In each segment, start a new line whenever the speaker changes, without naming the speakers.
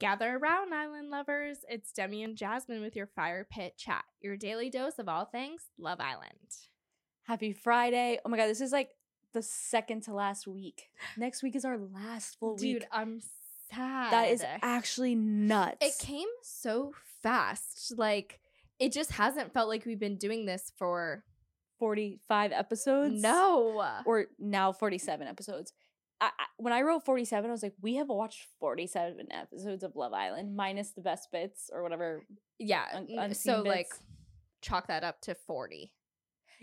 Gather around, island lovers. It's Demi and Jasmine with your fire pit chat, your daily dose of all things Love Island.
Happy Friday. Oh my God, this is like the second to last week. Next week is our last full week. Dude.
I'm sad.
That is actually nuts.
It came so fast. Like, it just hasn't felt like we've been doing this for
45 episodes.
no.
Or now 47 episodes. I, when I wrote 47, I was like, we have watched 47 episodes of Love Island, minus the best bits or whatever.
yeah.
un-
so, like, chalk that up to 40.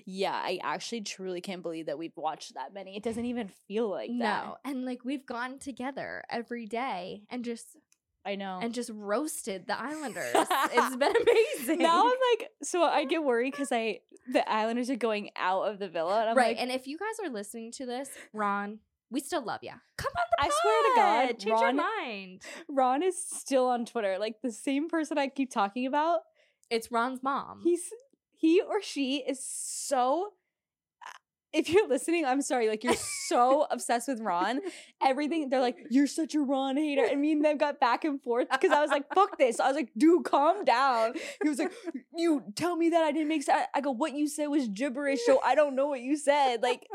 Yeah, I actually truly can't believe that we've watched that many. It doesn't even feel like that.
no. And, like, we've gone together every day and just
I know.
and just roasted the Islanders. it's been amazing.
now I'm like, so I get worried because I the Islanders are going out of the villa, and I'm
right.
like,
and if you guys are listening to this, Ron, we still love you. Come on the pod.
I swear to God,
change
Ron-
your mind.
Ron is still on Twitter, like the same person I keep talking about.
It's Ron's mom.
He's he or she is so. Uh, if you're listening, I'm sorry. Like you're so obsessed with Ron. Everything they're like, you're such a Ron hater, and me and them got back and forth because I was like, fuck this. I was like, dude, calm down. He was like, you tell me that I didn't make sense. I go, what you said was gibberish, so I don't know what you said. Like.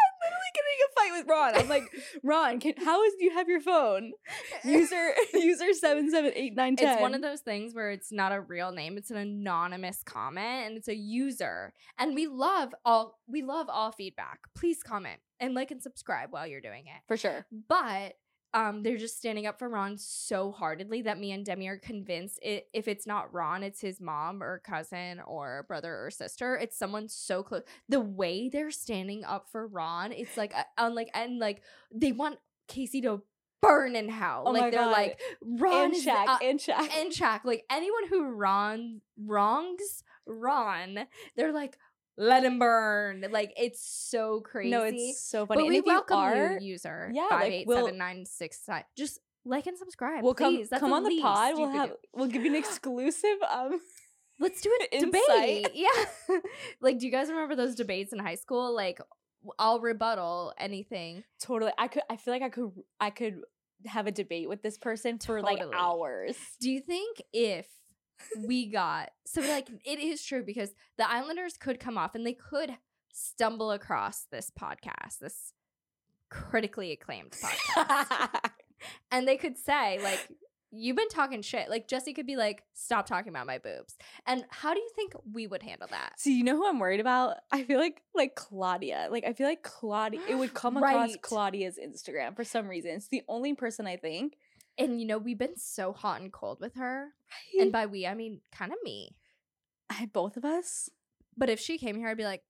I'm literally getting in a fight with Ron. I'm like, Ron, can how is do you have your phone? User user seven seven eight nine ten.
It's one of those things where it's not a real name; it's an anonymous comment, and it's a user. And we love all we love all feedback. Please comment and like and subscribe while you're doing it.
for sure.
But um, they're just standing up for Ron so heartedly that me and Demi are convinced it, if it's not Ron, it's his mom or cousin or brother or sister. It's someone so close. The way they're standing up for Ron, it's like uh, unlike and like they want Casey to burn in hell.
Oh
like they're
God.
like Ron
and
is
Shaq,
uh,
and Shaq.
and Shaq. Like anyone who Ron wrongs Ron, they're like let him burn. Like it's so crazy.
no, it's so funny.
But
and
we
if you
welcome
are,
you, user.
yeah,
five eight seven nine six nine. Just like and subscribe.
we'll come.
That's
come on the pod. We'll have
do.
we'll give you an exclusive. Um,
Let's do a debate. Yeah. like, do you guys remember those debates in high school? Like, I'll rebuttal anything.
totally. I could. I feel like I could. I could have a debate with this person for like hours.
Do you think if we got so like it is true because the Islanders could come off and they could stumble across this podcast, this critically acclaimed podcast. and they could say like you've been talking shit like jessie could be like stop talking about my boobs and how do you think we would handle that
See, you know who I'm worried about? I feel like like Claudia. Like I feel like Claudia. It would come across
Right.
Claudia's Instagram for some reason. It's the only person I think.
And you know we've been so hot and cold with her. Right. and by we i mean kind of me.
I, both of us.
but if she came here i'd be like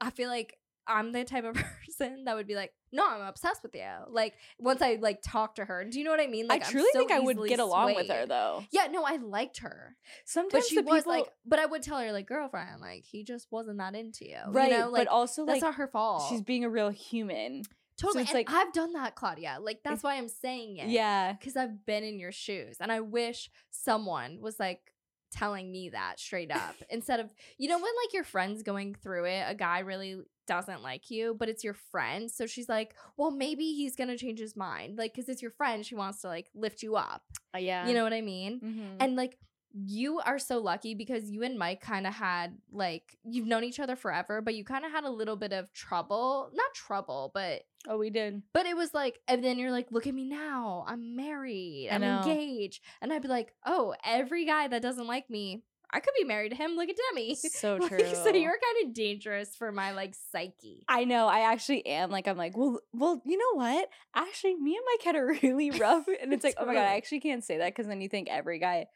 i feel like i'm the type of person that would be like no i'm obsessed with you like once i like talk to her. Do you know what i mean? Like
I truly
so
think I would get along with her though.
yeah no i liked her.
Sometimes
but she
the
was
people,
like but i would tell her like girlfriend like he just wasn't that into you
right,
you know like
but also
that's
like
not her fault.
she's being a real human.
Totally. and
like-
I've done that, Claudia. Like that's why I'm saying it.
Yeah,
Because I've been in your shoes. And I wish someone was like telling me that straight up. Instead of you know, when like your friend's going through it, a guy really doesn't like you, but it's your friend. So she's like, Well, maybe he's gonna change his mind. Like, because it's your friend, she wants to like lift you up.
Uh, yeah.
You know what I mean?
Mhm.
And like you are so lucky because you and Mike kind of had like you've known each other forever, but you kind of had a little bit of trouble. Not trouble, but
oh, we did.
but it was like, and then you're like, look at me now. I'm married. I'm engaged. And I'd be like, oh, every guy that doesn't like me, I could be married to him. Look at Demi.
So
Like,
true.
so you're kind of dangerous for my like psyche.
I know. I actually am. Like, I'm like, well, well, you know what? Actually, me and Mike had a really rough, and it's like, oh my god, I actually can't say that because then you think every guy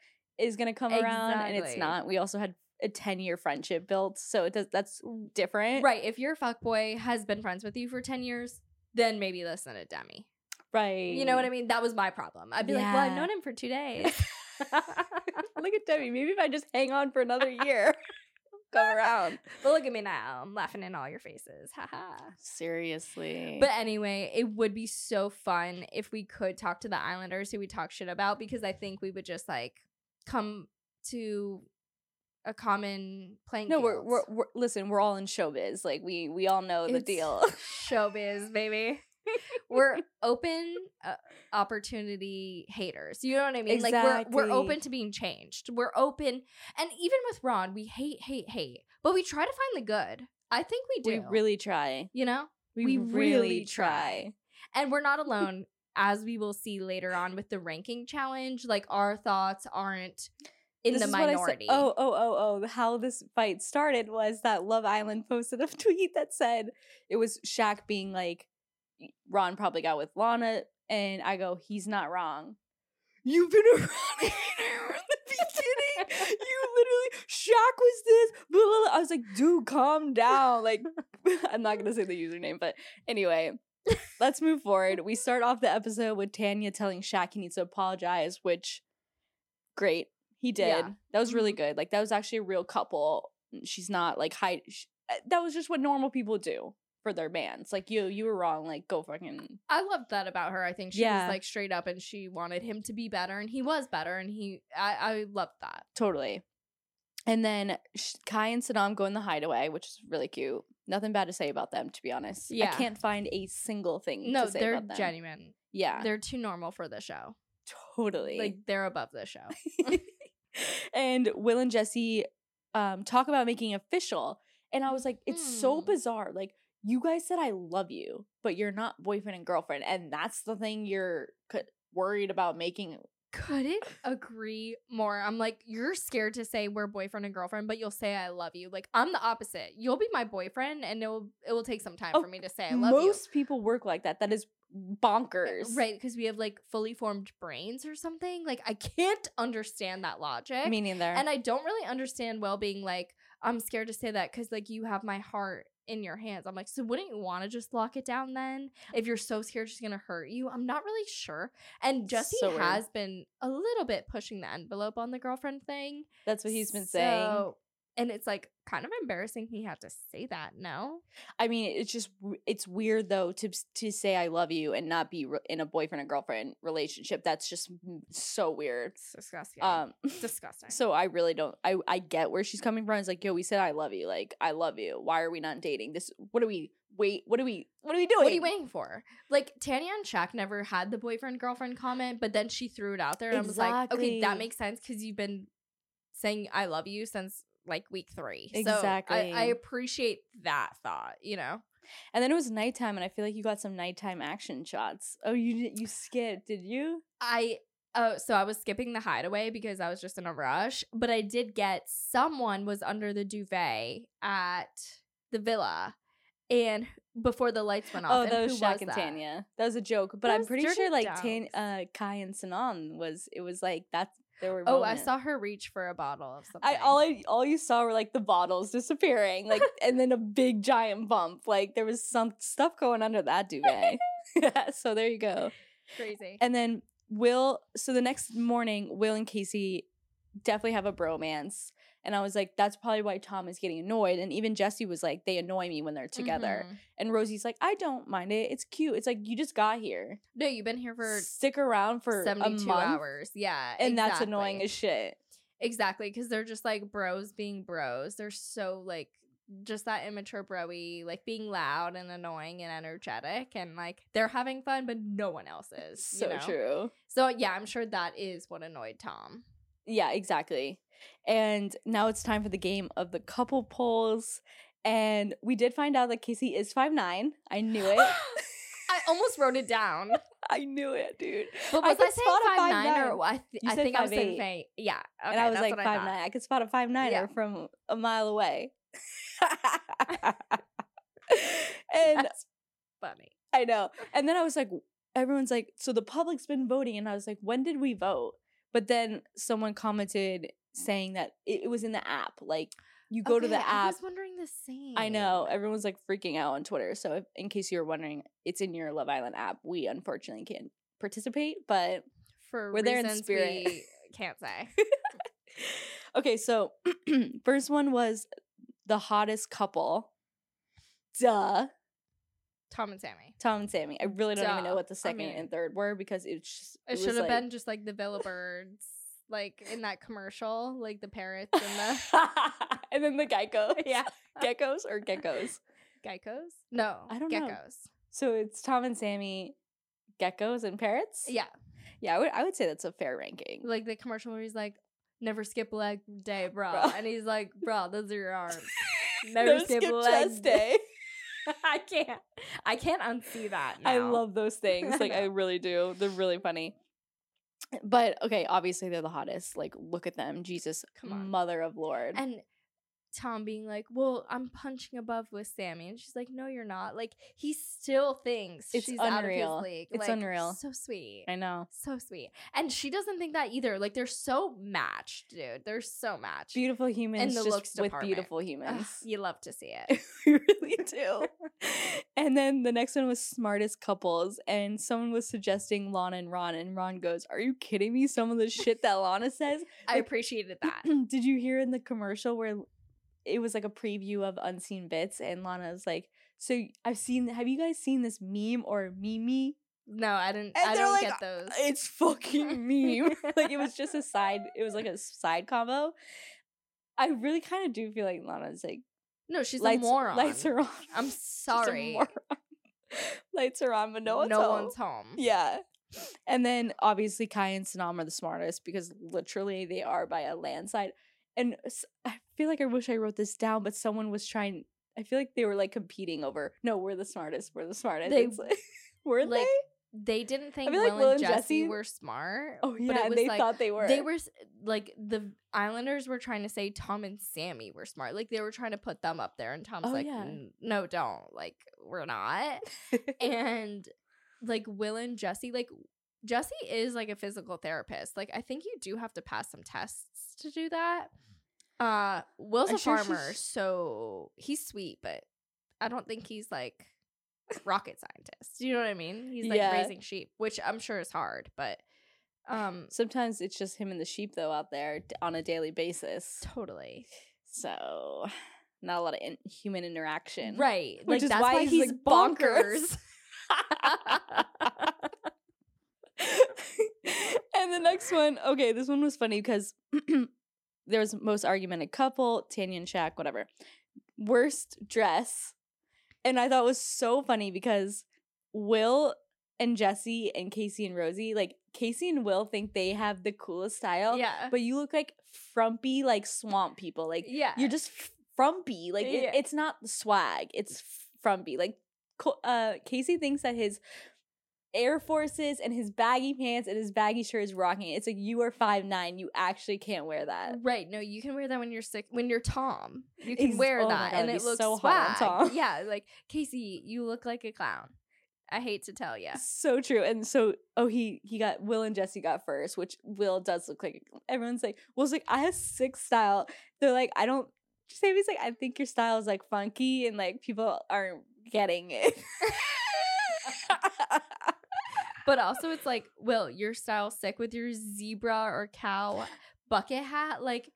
is gonna come around, and it's not. We also had a 10 year friendship built, so it does. That's different,
Right. If your fuckboy has been friends with you for 10 years, then maybe listen to Demi.
Right.
You know what I mean? That was my problem. I'd be like, well, I've known him for two days.
Look at Demi. Maybe if I just hang on for another year, come around.
but look at me now. I'm laughing in all your faces. Haha.
Seriously.
But anyway, it would be so fun if we could talk to the Islanders who we talk shit about because I think we would just like come to a common playing
no, we're, we're we're listen. We're all in showbiz. Like we we all know the
It's
deal.
showbiz, baby. we're open uh, opportunity haters. You know what I mean? Like we're we're open to being changed. We're open, and even with Ron, we hate, hate, hate, but we try to find the good. I think we do.
We really try.
you know,
We,
We
really,
really
try.
and we're not alone. As we will see later on with the ranking challenge, like our thoughts aren't in
This
the
is what
minority.
Oh, oh, oh, oh. How this fight started was that Love Island posted a tweet that said it was Shaq being like, Ron probably got with Lana. And I go, he's not wrong. You've been around here from the beginning. You literally, Shaq was this. Blah, blah, blah. I was like, dude, calm down. Like, I'm not going to say the username, but anyway, let's move forward. We start off the episode with Tanya telling Shaq he needs to apologize, which, great. He did.
Yeah.
That was really
Mhm.
good. Like, that was actually a real couple. She's not like hide. sh- uh, That was just what normal people do for their bands. Like, you, you were wrong. Like, go fucking
I loved that about her. I think she
Yeah.
was like straight up and she wanted him to be better and he was better and he I, I loved that.
Totally. And then Kai and Sanam go in the hideaway, which is really cute. Nothing bad to say about them, to be honest.
Yeah.
I can't find a single thing
No,
to say
they're genuine.
Yeah,
They're too normal for the show.
totally.
Like they're above the show.
and Will and Jessie um, talk about making official. And I was like, it's so
Hmm.
bizarre. Like, you guys said I love you, but you're not boyfriend and girlfriend. And that's the thing you're worried about making.
Couldn't agree more. I'm like, you're scared to say we're boyfriend and girlfriend, but you'll say I love you. Like I'm the opposite. You'll be my boyfriend, and it will it will take some time
Oh,
for me to say I love you.
Most people work like that. That is eh, bonkers.
Right, because we have like fully formed brains or something. Like I can't understand that logic.
Me neither.
and I don't really understand well being like, I'm scared to say that because like you have my heart in your hands. I'm like, so wouldn't you want to just lock it down then? If you're so scared she's gonna hurt you, I'm not really sure. And Jessie
So
has been a little bit pushing the envelope on the girlfriend thing.
that's what he's been saying.
And it's like kind of embarrassing he had to say that. No,
I mean, it's just it's weird though to to say I love you and not be re- in a boyfriend and girlfriend relationship. That's just so weird.
it's disgusting.
Um,
disgusting.
so I really don't. I I get where she's coming from. It's like, yo, we said I love you. Like I love you. Why are we not dating? This. What are we? Wait. What are we? What are we doing?
What are you waiting for? Like Tanya and Shaq never had the boyfriend girlfriend comment, but then she threw it out there, and I was like, okay, that makes sense because you've been saying I love you since like week three.
Exactly.
So I, I appreciate that thought. You know,
And then it was nighttime, and I feel like you got some nighttime action shots. Oh, you did- you skipped? Did you?
I. Oh, so I was skipping the hideaway because I was just in a rush, but I did get someone was under the duvet at the villa, and before the lights went off.
Oh, that was Shaq and
that?
Tanya. That was a joke, but
That
I'm pretty sure like Tan, uh, Kai and Sanam was. It was like that's there were.
Oh, I
moments.
saw her reach for a bottle of something.
I all I all you saw were like the bottles disappearing, like and then a big giant bump. Like there was some stuff going under that duvet. so there you go.
crazy.
And then Will. So the next morning, Will and Casey definitely have a bromance, and I was like, that's probably why Tom is getting annoyed. And even Jessie was like, they annoy me when they're together.
Mhm.
And Rosie's like, I don't mind it. It's cute. It's like you just got here.
No, you've been here for
Stick around for a
72
month,
hours. Yeah.
and that's annoying as shit.
Exactly. Because they're just like bros being bros. They're so like just that immature broy, like being loud and annoying and energetic. And like they're having fun, but no one else is.
So
you know?
true.
So yeah, I'm sure that is what annoyed Tom.
Yeah, exactly. And now it's time for the game of the couple polls. And we did find out that Casey is five nine. I knew it.
I almost wrote it down.
I knew it, dude.
But
I
was I,
could
saying
spot
five nine
5'9".
or I, th- I think I was saying
5'8".
five. Yeah. Okay,
and I was like five
thought.
nine. I could spot a five niner
Yeah.
Er from a mile away. and
That's funny.
I know. And then I was like, everyone's like, so the public's been voting. And I was like, when did we vote? But then someone commented saying that it, it was in the app. Like you go to
Okay,
the
I
app.
was wondering the same.
I know everyone's like freaking out on Twitter. So, if, in case you were wondering, it's in your Love Island app. We unfortunately can't participate, but
For
We're there in
reasons
spirit.
we can't say.
okay. So, first one was the hottest couple. Duh,
Tom and Samie.
Tom and Samie. I really don't even know what the
I
second
mean-
and third were because it's just
It,
was
should have
like-
been just like the Villa Birds, like in that commercial, like the parrots and the
and then the Geico.
yeah
geckos or geckos.
geckos. No,
I don't know.
geckos.
So it's Tom and Samie, geckos and parrots.
Yeah.
yeah. I would I would say that's a fair ranking.
Like the commercial where he's like, never skip leg day, bro.
Bro.
And he's like, bro, those are your arms. Never skip, a leg
day.
I can't. I can't unsee that.
I love those things. Like I really do. They're really funny. But okay, obviously they're the hottest. Like look at them, Jesus,
Come on.
Mother of Lord.
And Tom being like, "Well, I'm punching above with Samie," and she's like, "No, you're not." Like he still thinks
It's
she's out of
unreal.
his league.
It's
Like,
unreal.
So sweet.
I know.
So sweet. And she doesn't think that either. Like they're so matched, dude. They're so matched.
Beautiful humans
In
the
looks
with
department.
beautiful
Ugh,
humans.
you love to see it.
we really do. and then the next one was smartest couples, and someone was suggesting Lana and Ron, and Ron goes, "Are you kidding me? Some of the shit that Lana says."
I appreciated that.
Did you hear in the commercial where it was like a preview of unseen bits, and Lana's like, "So I've seen. Have you guys seen this meme or meme?
No, I didn't.
And
I don't
like,
get those.
Uh, it's fucking meme. like it was just a side. It was like a side combo. I really kind of do feel like Lana's like
no, she's
lights,
a moron.
lights are on.
I'm sorry.
lights are on, but no one's
no
home.
one's home.
Yeah. And then obviously Kai and Sanam are the smartest because literally they are by a landslide. And I feel like I wish I wrote this down, but someone was trying. I feel like they were like competing over. No, we're the smartest. We're the smartest.
They-
like, were
like,
they?
They didn't think
feel like
Will,
Will
and
and Jessie
were smart.
Oh
but
yeah,
it was
they
like,
thought they were.
They were like the Islanders were trying to say Tom and Samie were smart. Like they were trying to put them up there, and Tom's
Oh,
like,
yeah.
"No, don't. Like we're not." and like Will and Jessie, like Jessie is like a physical therapist. Like I think you do have to pass some tests to do that. Uh Will's
I'm
a
sure
farmer,
she's-
so he's sweet, but I don't think he's like rocket scientist. You know what I mean? He's like
Yeah.
raising sheep, which I'm sure is hard, but um
Sometimes it's just him and the sheep though out there d- on a daily basis.
totally.
So not a lot of in- human interaction.
Right.
Which
like
is why he's,
bonkers.
the next one, okay, this one was funny because there was most argumented couple, Tanya and Shaq, whatever. Worst dress. And I thought it was so funny because Will and Jessie and Casey and Rosie, like Casey and Will think they have the coolest style.
yeah.
But you look like frumpy, like swamp people. Like
yeah.
you're just frumpy. Like it- it's not swag. It's frumpy. Like uh, Casey thinks that his Air Forces and his baggy pants and his baggy shirt is rocking. It's like you are five nine. You actually can't wear that.
Right. No, you can wear that when you're sick. When you're Tom, you can wear
oh
that,
God,
and it looks
so
swag.
hot Tom.
Yeah, like Casey, you look like a clown. I hate to tell you.
So true. And so oh he he got Will and Jessie got first, which Will does look like everyone's like Will's like I have six style. They're like I don't. Samie's like I think your style is like funky and like people aren't getting it.
But also, it's like, Will, your style sick with your zebra or cow bucket hat. Like,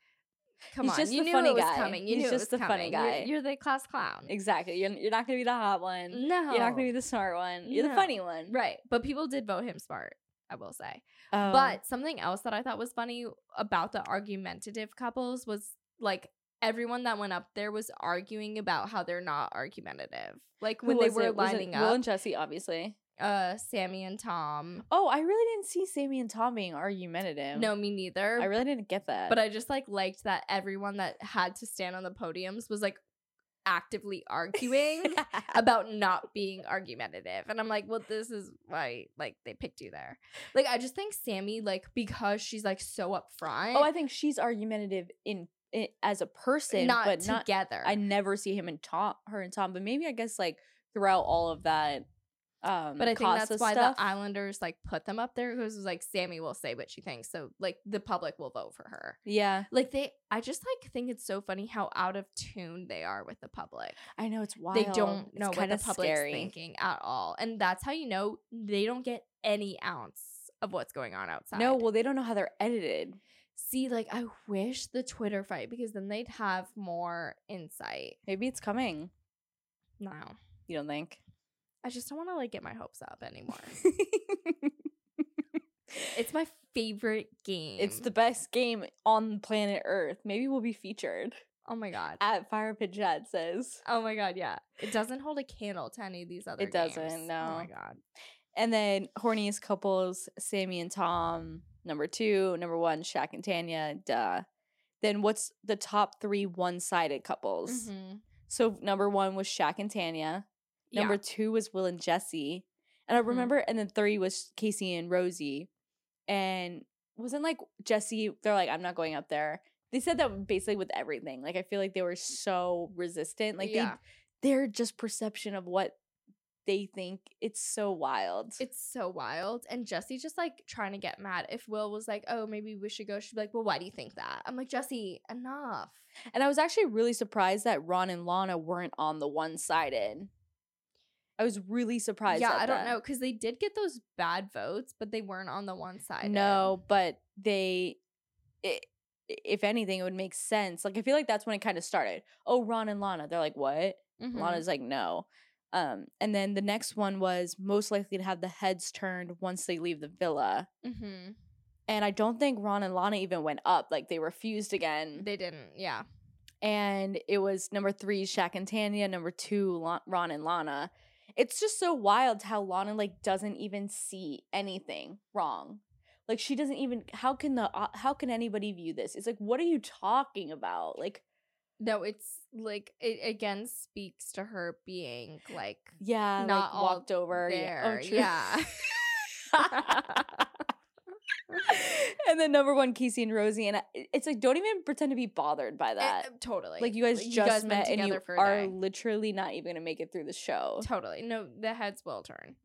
come
He's
on,
just
you
the
knew
funny
it was
guy.
coming. You
He's
knew
just
it was
the funny
coming. You're-
guy.
You're, the class clown.
exactly. You're you're not gonna be the hot one.
No,
You're not gonna be the smart one. You're the funny one.
right. But people did vote him smart. I will say.
Oh.
But something else that I thought was funny about the argumentative couples was like everyone that went up there was arguing about how they're not argumentative. Like when they were
it?
Lining
Will
up,
and Jessie, obviously.
Uh, Samie and Tom.
Oh, I really didn't see Samie and Tom being argumentative.
No, me neither.
I really didn't get that.
but I just like liked that everyone that had to stand on the podiums was like actively arguing about not being argumentative. And I'm like, well, this is why like they picked you there. Like I just think Samie, like, because she's like so upfront.
oh, I think she's argumentative in, as a person,
not
but not.
together.
I never see him and Tom, her and Tom, but maybe I guess like throughout all of that. Um,
but I think that's why
stuff,
the Islanders like put them up there because like Samie will say what she thinks, so like the public will vote for her.
Yeah,
Like they, I just like think it's so funny how out of tune they are with the public.
I know it's wild.
They don't
It's
know what the public's
scary.
thinking at all, and that's how you know they don't get any ounce of what's going on outside.
No, well, they don't know how they're edited.
see, like I wish the Twitter fight because then they'd have more insight.
Maybe it's coming.
No,
You don't think?
I just don't want to like get my hopes up anymore. it's my favorite game.
It's the best game on planet Earth. Maybe we'll be featured.
Oh my god.
At Fire Pit Chat says.
Oh my god, yeah. It doesn't hold a candle to any of these other
It doesn't, no.
Oh my god.
And then horniest couples, Samie and Tom, number two, number one, Shaq and Tanya, duh. Then what's the top three one-sided couples?
Mhm.
So number one was Shaq and Tanya. Number
Yeah.
two was Will and Jessie. And I
Mhm.
remember, and then three was Casey and Rosie. And wasn't like Jessie, they're like, I'm not going up there. They said that basically with everything. Like I feel like they were so resistant. Like
Yeah.
they their just perception of what they think, it's so wild.
It's so wild. And Jessie just like trying to get mad. If Will was like, oh, maybe we should go, she'd be like, well, why do you think that? I'm like, Jessie, enough.
and I was actually really surprised that Ron and Lana weren't on the one sided. I was really surprised.
yeah, I don't
that.
know. Cause they did get those bad votes, but they weren't on the one side.
No, but they, i if anything, it would make sense. Like I feel like that's when it kind of started. Oh, Ron and Lana. They're like, what?
Mhm.
Lana's like, no. Um, and then the next one was most likely to have the heads turned once they leave the villa.
Mhm.
And I don't think Ron and Lana even went up. Like they refused again.
They didn't. Yeah.
and it was number three, Shaq and Tanya. Number two, Lon- Ron and Lana. It's just so wild how Lana like doesn't even see anything wrong. Like she doesn't even. How can the? Uh, how can anybody view this? It's like, what are you talking about? Like,
No, it's like it again speaks to her being like
yeah,
Not
like walked over.
there.
true.
Yeah.
and then number one, Casey and Rosie, and I, it's like, don't even pretend to be bothered by that.
Eh, totally.
like you guys just
been
met and you are literally not even gonna make it through the show.
Totally. No, the heads will turn.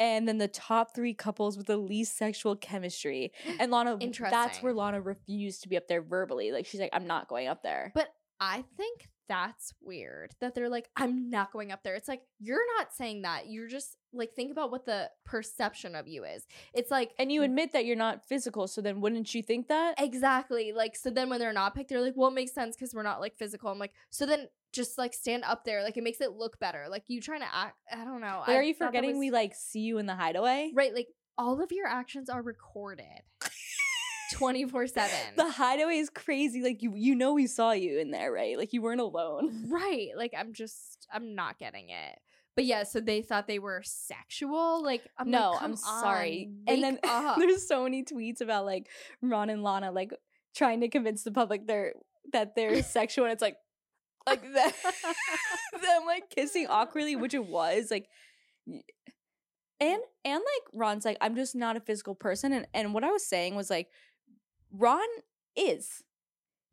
and then the top three couples with the least sexual chemistry. And Lana, that's where Lana refused to be up there verbally. Like she's like, I'm not going up there.
But I think that's weird that they're like, I'm not going up there. It's like, you're not saying that. You're just like, think about what the perception of you is. It's like,
and you admit that you're not physical, so then wouldn't you think that?
exactly like, so then when they're not picked, they're like, well, it makes sense because we're not like physical. I'm like, so then just like stand up there. Like, it makes it look better. Like, you trying to act, I don't know. I
are you forgetting
was-
we like see you in the hideaway?
right? Like, all of your actions are recorded 24 7.
The hideaway is crazy. Like you, you know, we saw you in there, right? Like you weren't alone.
Right. Like I'm just I'm not getting it. But yeah, so they thought they were sexual. Like I'm
no,
like,
I'm
"Come
sorry.
on,
And then there's so many tweets about like Ron and Lana like trying to convince the public they're that they're sexual, and it's like like that them like kissing awkwardly, which it was like. And and like Ron's like I'm just not a physical person, and and what I was saying was like Ron is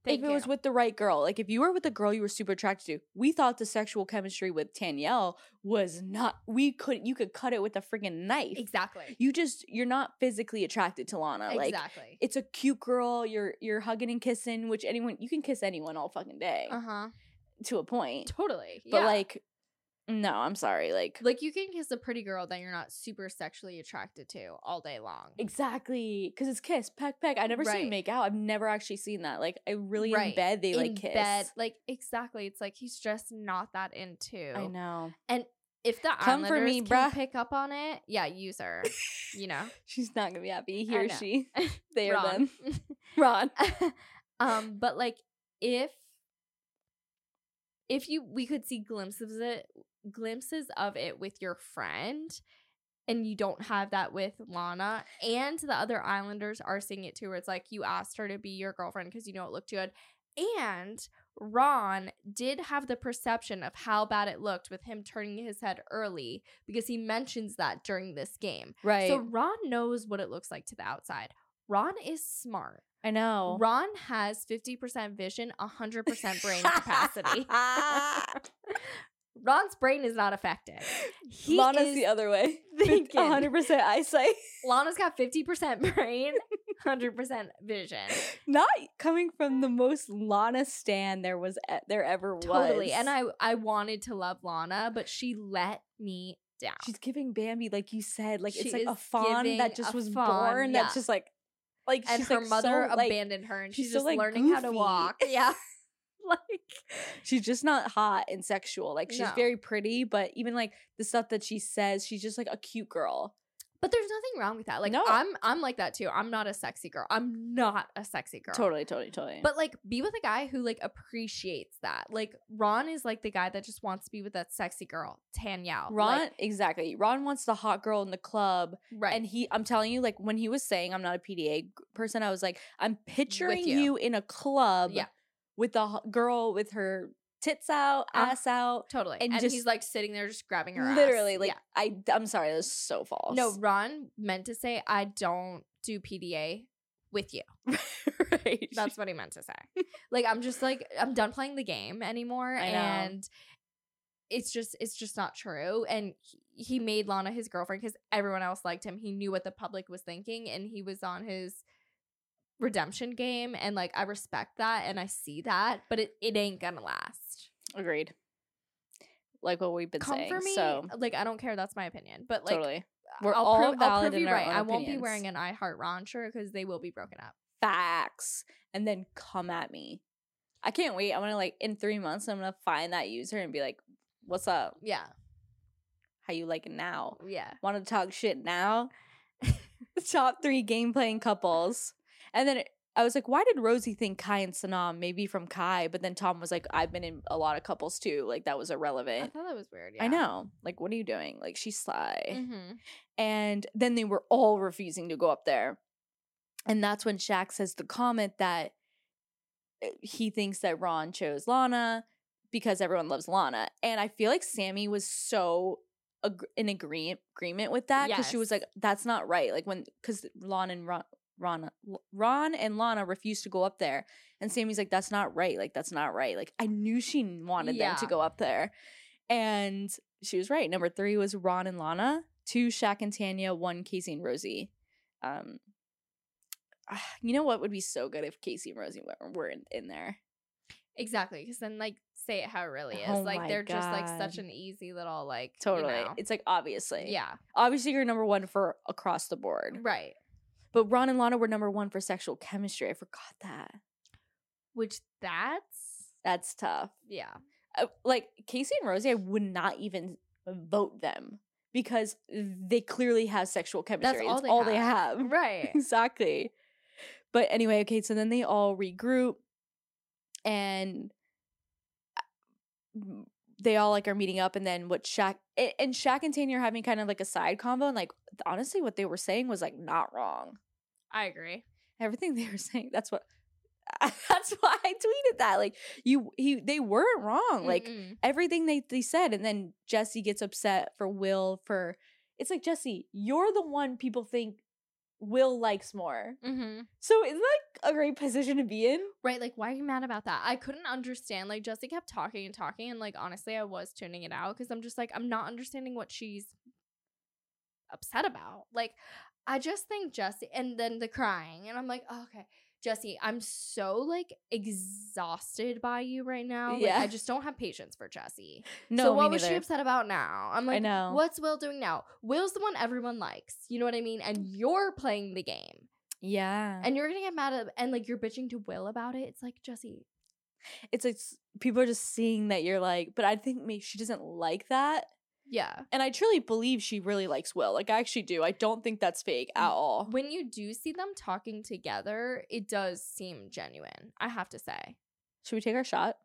Thank
if it was with the right girl, like if you were with a girl you were super attracted to, we thought the sexual chemistry with Tanyel was not. We could you could cut it with a freaking knife.
exactly.
You just you're not physically attracted to Lana. Like
exactly.
it's a cute girl. You're you're hugging and kissing, which anyone you can kiss anyone all fucking day
Uh huh.
to a point.
Totally.
But
yeah.
like, no, I'm sorry. Like
like you can kiss a pretty girl that you're not super sexually attracted to all day long.
exactly because it's kiss peck peck. I never seen
Right.
them make out. I've never actually seen that. Like I really in
Right.
bed they like kiss.
bed, like exactly. It's like he's just not that into.
I know.
And if the
Come for
Islanders
me,
can
bruh.
pick up on it, yeah, use her. You know,
She's not gonna be happy. He
I
or
know.
she. They or
Ron.
them. Ron.
um, but like if if you we could see glimpses of it glimpses of it with your friend and you don't have that with Lana and the other Islanders are seeing it too where it's like you asked her to be your girlfriend because you know it looked good and Ron did have the perception of how bad it looked with him turning his head early because he mentions that during this game.
Right.
So Ron knows what it looks like to the outside. Ron is smart.
I know.
Ron has 50% vision, 100% brain capacity. Ron's brain is not affected. He
Lana's the other way.
thinking.
100% eyesight.
Lana's got 50% brain, 100% vision.
Not coming from the most Lana stan there was there ever was.
Totally. And I I wanted to love Lana, but she let me down.
She's giving Bambi, like you said, like
She
it's like a fawn that just was
fawn,
born.
yeah.
That's just like, like
and her
like,
mother
so,
abandoned her and she's,
she's so,
just
like,
learning how to walk. Yeah. like
she's just not hot and sexual. Like she's
No.
very pretty, but even like the stuff that she says, she's just like a cute girl.
But there's nothing wrong with that. Like
No.
I'm I'm like that too. I'm not a sexy girl. I'm not a sexy girl.
Totally, totally, totally.
But like be with a guy who like appreciates that. Like Ron is like the guy that just wants to be with that sexy girl, Tanyel.
Ron,
Like,
exactly. Ron wants the hot girl in the club.
right.
And he, I'm telling you, like when he was saying I'm not a PDA person, I was like, I'm picturing
you.
you. in a club
Yeah.
With the girl with her tits out,
Uh,
ass out.
totally.
and
And,
just-
he's like sitting there just grabbing her ass.
Literally, like
Yeah.
I, I'm sorry, that was so false.
No, Ron meant to say I don't do PDA with you.
right.
That's what he meant to say. like I'm just like I'm done playing the game anymore and it's just it's just not true and he, he made Lana his girlfriend cuz everyone else liked him. He knew what the public was thinking and he was on his redemption game and like I respect that and I see that, but it it ain't to last.
agreed. Like what we've been
Come
saying.
for me,
so
like I don't care, that's my opinion. But like
totally. We're
I'll
all
I'll
valid
prove
in
right. I won't be wearing an I Heart Ron shirt because they will be broken up.
facts and then come at me. I can't wait. I'm gonna like in three months. I'm gonna find that user and be like, "What's up?
Yeah,
How you like it now?
yeah.
Want to talk shit now?" Top three game playing couples, and then it, I was like, "Why did Rosie think Kai and Sanam? Maybe from Kai." But then Tom was like, "I've been in a lot of couples too. Like that was irrelevant.
I thought that was weird.
I know. Like, what are you doing? Like, she's sly.
Mm-hmm.
And then they were all refusing to go up there. And that's when Shaq says the comment that uh, he thinks that Ron chose Lana because everyone loves Lana. And I feel like Samie was so ag- in agree- agreement with that because she was like, that's not right. Like, when, because Lon and Ron. Ron, Ron and Lana refused to go up there, and Samie's like, "That's not right. Like, that's not right. Like, I knew she wanted them to go up there, and she was right. Number three was Ron and Lana. Two, Shaq and Tanya. One, Casey and Rosie. Um, you know what would be so good if Casey and Rosie were, in, in there?
Exactly, because then like say it how it really is.
Oh
like they're just like such an easy little like you
Totally.
know.
It's like obviously.
yeah,
Obviously, you're number one for across the board.
right.
But Ron and Lana were number one for sexual chemistry. I forgot that.
Which that's
That's tough.
yeah,
Uh, like Casey and Rosie, I would not even vote them because they clearly have sexual chemistry.
all
it's
they
all they
have.
have.
right.
exactly. But anyway, okay, so then they all regroup and uh, they all like are meeting up and then what Shaq and Shaq and Tanya are having kind of like a side convo and like honestly what they were saying was like not wrong.
I agree.
Everything they were saying, that's what that's why I tweeted that. Like you he they weren't wrong. Like
Mm-mm.
everything they, they said and then jessie gets upset for will for it's like jessie you're the one people think will likes more
Mhm.
so it's like a great position to be in
right. Like, why are you mad about that? I couldn't understand. Like, Jessie kept talking and talking, and like honestly, I was tuning it out because I'm just like I'm not understanding what she's upset about. Like, I just think Jessie, and then the crying, and I'm like, oh, okay. Jessie, I'm so like exhausted by you right now. Like,
Yeah.
I just don't have patience for Jessie.
no
so what was she upset about now? I'm like,
know.
what's Will doing now? Will's the one everyone likes. You know what I mean? And you're playing the game.
yeah
And you're gonna get mad at and like you're bitching to Will about it. It's like, Jessie,
it's like people are just seeing that you're like but i think me. she doesn't like that
yeah.
and i truly believe she really likes will like i actually do i don't think that's fake at all
When you do see them talking together, it does seem genuine. I have to say.
should we take our shot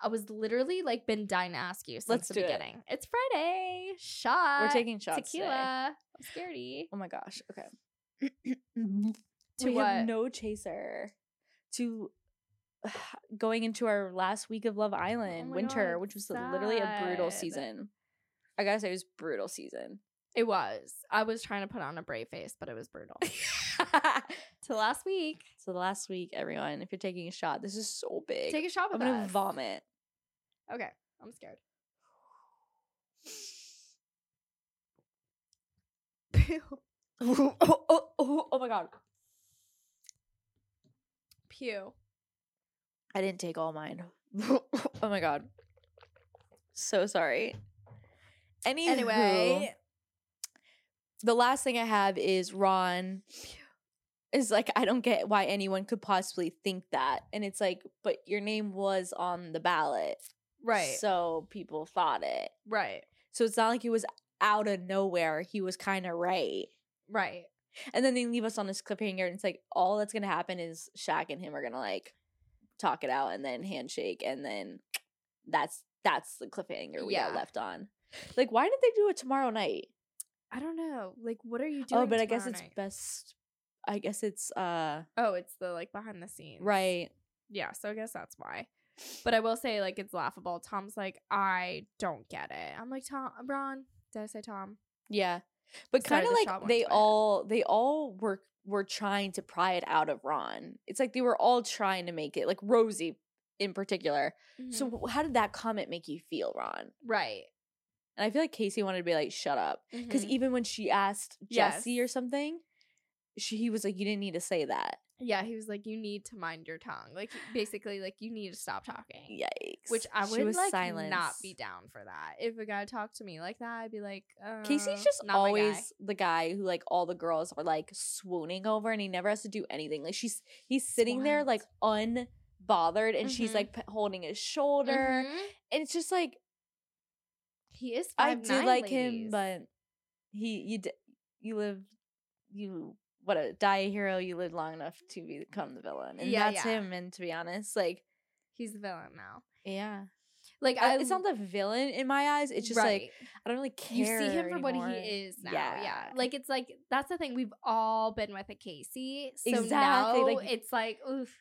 I was literally like been dying to ask you since
Let's
the
do it.
beginning. It's Friday. Shot.
we're taking shots today.
tequila. I'm scaredy.
oh my gosh okay
To
we
what?
have no chaser to going into our last week of Love oh Island
Oh
winter,
God,
which was literally a brutal season. I gotta say, it was brutal season.
It was. I was trying to put on a brave face, but it was brutal. to last week.
so last week, everyone, if you're taking a shot, this is so big.
Take a shot
I'm gonna
us.
vomit.
Okay, I'm scared. Pew.
oh, oh, oh, oh my god!
Pew.
I didn't take all mine. oh my god! So sorry. Anywho,
Anyway,
the last thing I have is Ron is like I don't get why anyone could possibly think that. And it's like, but your name was on the ballot.
right,
So people thought it.
right.
So it's not like he was out of nowhere. He was kind of right.
Right.
And then they leave us on this cliffhanger, and it's like all that's gonna happen is Shaq and him are gonna like talk it out, and then handshake, and then that's that's the cliffhanger we got left on. Like, why did they do it tomorrow night?
I don't know. Like, what are you doing?
Oh, but I guess it's
night?
best. I guess it's uh
Oh, it's the like behind the scenes.
right.
Yeah. So I guess that's why. But I will say, like, it's laughable. Tom's like, I don't get it. I'm like, Tom, Ron. Did I say Tom?
Yeah. But kind of like they
to my head.
all they all were were trying to pry it out of Ron. It's like they were all trying to make it like Rosie in particular. So
Mhm.
wh- how did that comment make you feel, Ron?
right.
And I feel like Casey wanted to be like, "Shut up," because
Mhm.
even when she asked Jessie or something, she he was like, "You didn't need to say that."
yeah, he was like, you need to mind your tongue. Like, basically, like you need to stop talking.
Yikes!
Which I
She
would
was
like not be down for that. If a guy talked to me like that, I'd be like, uh,
Casey's just
not my guy.
always the guy who like all the girls are like swooning over, and he never has to do anything. Like she's he's sitting there like unbothered, and she's
Mhm.
like p- holding his shoulder,
Mhm.
and it's just like
He is.
five I
5'9",
do like him, but he you d- you live you what a die a hero. You live long enough to become the villain, and
Yeah,
that's
yeah.
him. And to be honest, like
he's the villain now.
yeah,
Like
I, it's not the villain in my eyes. It's just like. I don't really care.
you see him for what he is now. Yeah.
Yeah.
Like it's like that's the thing. We've all been with a Casey. So
Exactly,
now
like-
it's like oof.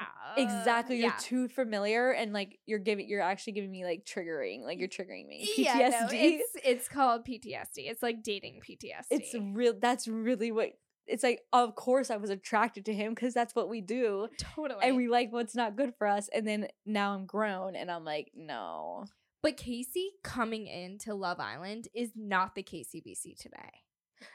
Uh,
Exactly, you're
yeah.
too familiar, and like you're giving, you're actually giving me like triggering, like you're triggering me. PTSD.
Yeah, no, it's it's called PTSD. It's like dating PTSD.
it's real. That's really what it's like. Of course, I was attracted to him because that's what we do,
totally.
and we like what's not good for us. And then now I'm grown, and I'm like, no,
but Casey coming into Love Island is not the Casey BC today.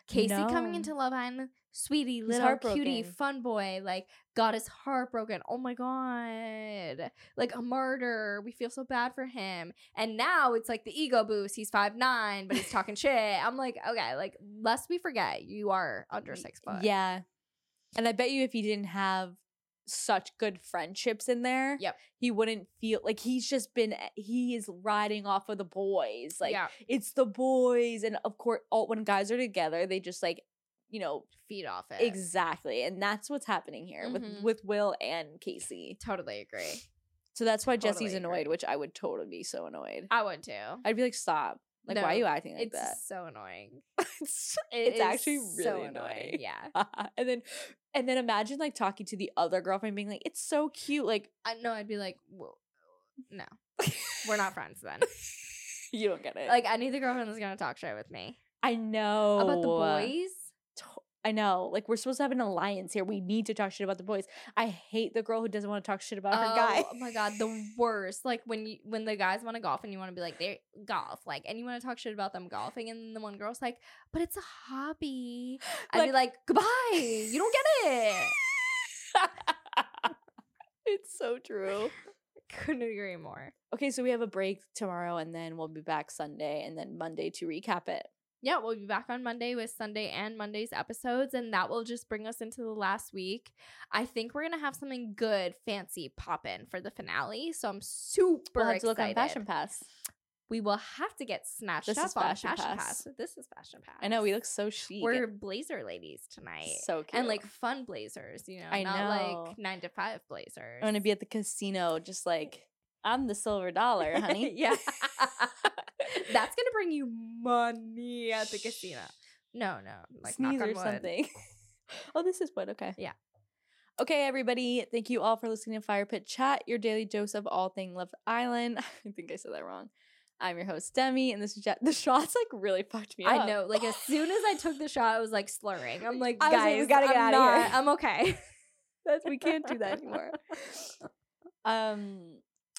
Casey coming into Love Island, sweetie,
He's
little cutie, fun boy, like got his heart broken. Oh my god, like a martyr. We feel so bad for him. And now it's like the ego boost. He's five nine, but he's talking shit. I'm like, okay, like lest we forget, you are under six foot.
yeah. And I bet you if he didn't have such good friendships in there,
Yep.
he wouldn't feel like he's just been he is riding off of the boys, like.
yeah,
it's the boys and of course all when guys are together they just like you know
feed off it.
exactly and that's what's happening here
Mhm.
with with will and casey
Totally agree.
so that's why
jessie's
annoyed
agree.
which i would totally be so annoyed
I would too.
i'd be like stop like why are you acting like
it's
that
so annoying.
it's,
It
it's actually really
so
annoying
Yeah.
and then and then imagine like talking to the other girlfriend being like it's so cute like
I know I'd be like, Whoa, no, we're not friends then.
you don't get it
like any of the girlfriends is gonna talk shit with me
i know
about the boys.
I know. Like we're supposed to have an alliance here. We need to talk shit about the boys. I hate the girl who doesn't want to talk shit about her guy.
Oh my god, the worst. Like when you when the guys want to golf and you want to be like they golf, like and you want to talk shit about them golfing, and the one girl's like, but it's a hobby. I'd be like, goodbye. You don't get it.
it's so true.
Couldn't agree more.
Okay, so we have a break tomorrow and then we'll be back Sunday and then Monday to recap it.
Yeah, we'll be back on Monday with Sunday and Monday's episodes, and that will just bring us into the last week. I think we're gonna have something good, fancy pop in for the finale. So I'm super
We'll have to look
excited.
on Fashion Pass.
We will have to get snatched
This
up
is
on
Fashion
Fashion
Pass.
Pass. This is Fashion Pass.
I know we look so chic.
We're blazer ladies tonight.
so cute.
and like fun blazers, you know,
I
not
know.
like nine to five blazers.
I'm gonna be at the casino just like I'm the silver dollar, honey.
yeah. That's gonna bring you money at the casino. No, no, like
Sneeze
knock on
or
wood.
something. oh, this is wood. Okay.
Yeah.
Okay, everybody. Thank you all for listening to Fire Pit Chat, your daily dose of all thing Love Island. I think I said that wrong. I'm your host Demi, and this is ja- the shots like really fucked me up.
I know. Like as soon as I took the shot, I was like slurring. I'm like,
I
guys,
like, we gotta get
I'm
outta here."
I'm okay.
That's we can't do that anymore. Um,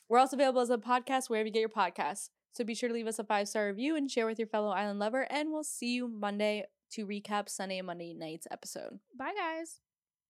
we're also available as a podcast wherever you get your podcasts. So be sure to leave us a five star review and share with your fellow island lover. And we'll see you Monday to recap Sunday and Monday night's episode.
Bye, guys.